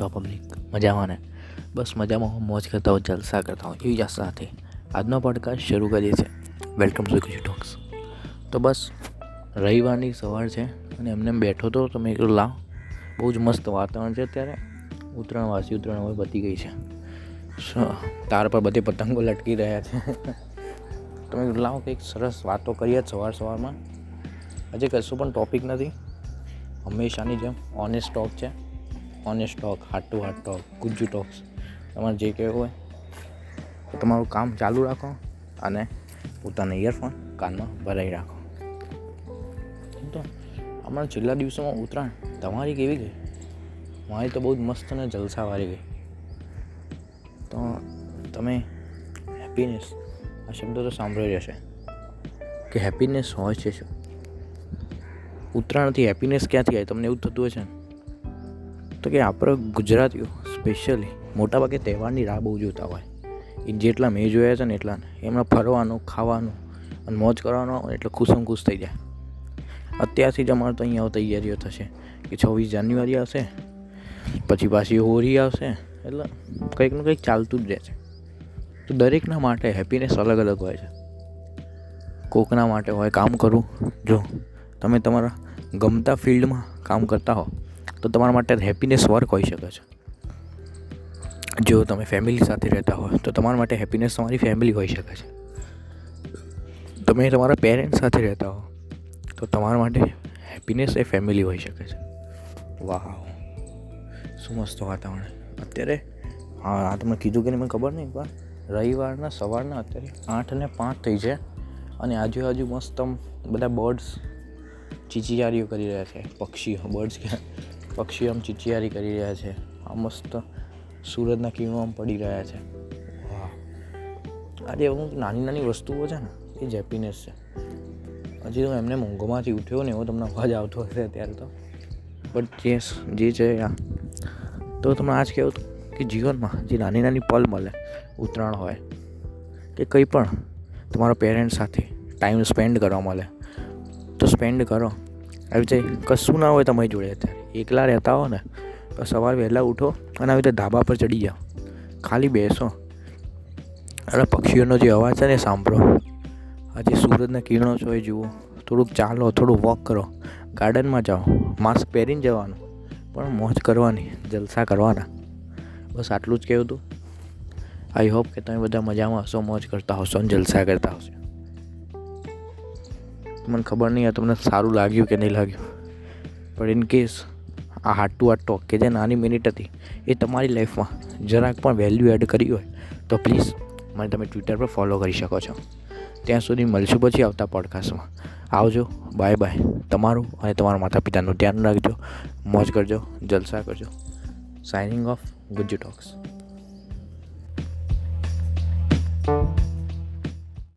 છો પબ્લિક મજામાં ને? બસ મજામાં મોજ કરતા હો જલસા કરતા હોઉં, એવી જ સાથે આજનો પોડકાસ્ટ શરૂ કરીએ છીએ. વેલકમ ટુ ગુજુ ટોક્સ તો બસ, રવિવારની સવાર છે અને એમને એમ બેઠો તો તમે એક લાવ બહુ જ મસ્ત વાતાવરણ છે અત્યારે. ઉત્તરાયણ વાસી ઉત્તરાયણ હવે પતી ગઈ છે. તાર પર બધે પતંગો લટકી રહ્યા છે. તમે લાવો કંઈક સરસ વાતો કરીએ સવાર સવારમાં. આજે કશું પણ ટોપિક નથી. હંમેશાની જેમ ઓનેસ્ટ ટોક છે. Honest talk heart to heart talk Gujju talks તમારે જે કહેવું હોય તો તમારું કામ ચાલુ રાખો અને પોતાના ઇયરફોન કાનમાં ભરાઈ રાખો. તો હમણાં છેલ્લા દિવસોમાં ઉત્તરાયણ તમારી કેવી ગઈ? મારી તો બહુ જ મસ્ત અને જલસાવાળી ગઈ. તો તમે હેપીનેસ આ શબ્દ તો સાંભળ્યો જ હશે. કે હેપીનેસ હોય છે શું? ઉત્તરાયણથી હેપીનેસ ક્યાંથી આવે? તમને એવું થતું છે ને? તો કે આપણે ગુજરાતીઓ સ્પેશિયલી મોટાભાગે તહેવારની રાહ બહુ જોતા હોય. એ જેટલા મેં જોયા છે ને એટલા એમણે ફરવાનું, ખાવાનું અને મોજ કરવાનો એટલે ખુશમ ખુશ થઈ જાય. અત્યારથી જ અમારે તો અહીંયા તૈયારીઓ થશે કે છવ્વીસ જાન્યુઆરી આવશે, પછી પાછી હોળી આવશે, એટલે કંઈક ને કંઈક ચાલતું જ રહે છે તો દરેકના માટે હેપીનેસ અલગ અલગ હોય છે. કોકના માટે હોય કામ કરવું. જો તમે તમારા ગમતા ફિલ્ડમાં કામ કરતા હો તો તમારા માટે હેપીનેસ વર્ક હોઈ શકે છે. જો તમે ફેમિલી સાથે રહેતા હો તો તમારા માટે હેપીનેસ તમારી ફેમિલી હોઈ શકે છે. તમે તમારા પેરેન્ટ્સ સાથે રહેતા હો, તો તમારા માટે હેપીનેસ એ ફેમિલી હોઈ શકે છે. વાહ, શું મસ્ત વાતાવરણ. અત્યારે, હા, આ તમને કીધું કે નહીં, મને ખબર નહીં, પણ રવિવારના સવારના અત્યારે આઠ અને પાંચ થઈ છે અને આજુબાજુ મસ્ત બધા બર્ડ્સ ચીચિયારીઓ કરી રહ્યા છે, પક્ષીઓ બર્ડ્સ કે પક્ષીઓ આમ ચિચિયારી કરી રહ્યા છે. આ મસ્ત સૂરજના કિરણો આમ પડી રહ્યા છે. આજે અમુક નાની નાની વસ્તુઓ છે ને એ જેપીનેસ છે. હજી હું એમને મોંઘોમાંથી ઉઠ્યો ને એવો તમને અવાજ આવતો હશે અત્યારે તો. બટ જે જે છે આ તો તમને આજ કહેવું હતું કે જીવનમાં જે નાની નાની પલ મળે ઉત્તરાયણ હોય કે કંઈ પણ તમારા પેરેન્ટ્સ સાથે ટાઈમ સ્પેન્ડ કરવા મળે તો સ્પેન્ડ કરો. આવી રીતે કશું ના હોય તમારી જોડે અત્યારે. એકલા રહેતા હો ને, તો સવારે વહેલા ઉઠો અને આવી રીતે ધાબા પર ચડી જાઓ. ખાલી બેસો. અને પક્ષીઓનો જે અવાજ છે ને સાંભળો. આ જે સૂરજના કિરણો છો એ જુઓ. થોડુંક ચાલો, થોડું વોક કરો. ગાર્ડનમાં જાઓ. માસ્ક પહેરીને જવાનું. પણ મોજ કરવાની, જલસા કરવાના. બસ આટલું જ કહેવું હતું આઈ હોપ કે તમે બધા મજામાં હશો, મોજ કરતા હશો અને જલસા કરતા હશો. મને ખબર નહીં તમને સારું લાગ્યું કે નહીં લાગ્યું. પણ ઇન કેસ આ હાર્ટ ટુ હાર્ટ ટોક કે જે નાની મિનિટ હતી, એ તમારી લાઈફમાં જરાક પણ વેલ્યુ એડ કરી હોય, તો પ્લીઝ મને તમે ટ્વિટર પર ફોલો કરી શકો છો. ત્યાં સુધી મળશું પછી આવતા પોડકાસ્ટમાં આવજો બાય બાય તમારું અને તમારા માતા પિતાનું ધ્યાન રાખજો, મોજ કરજો, જલસા કરજો. Signing of Gujju talks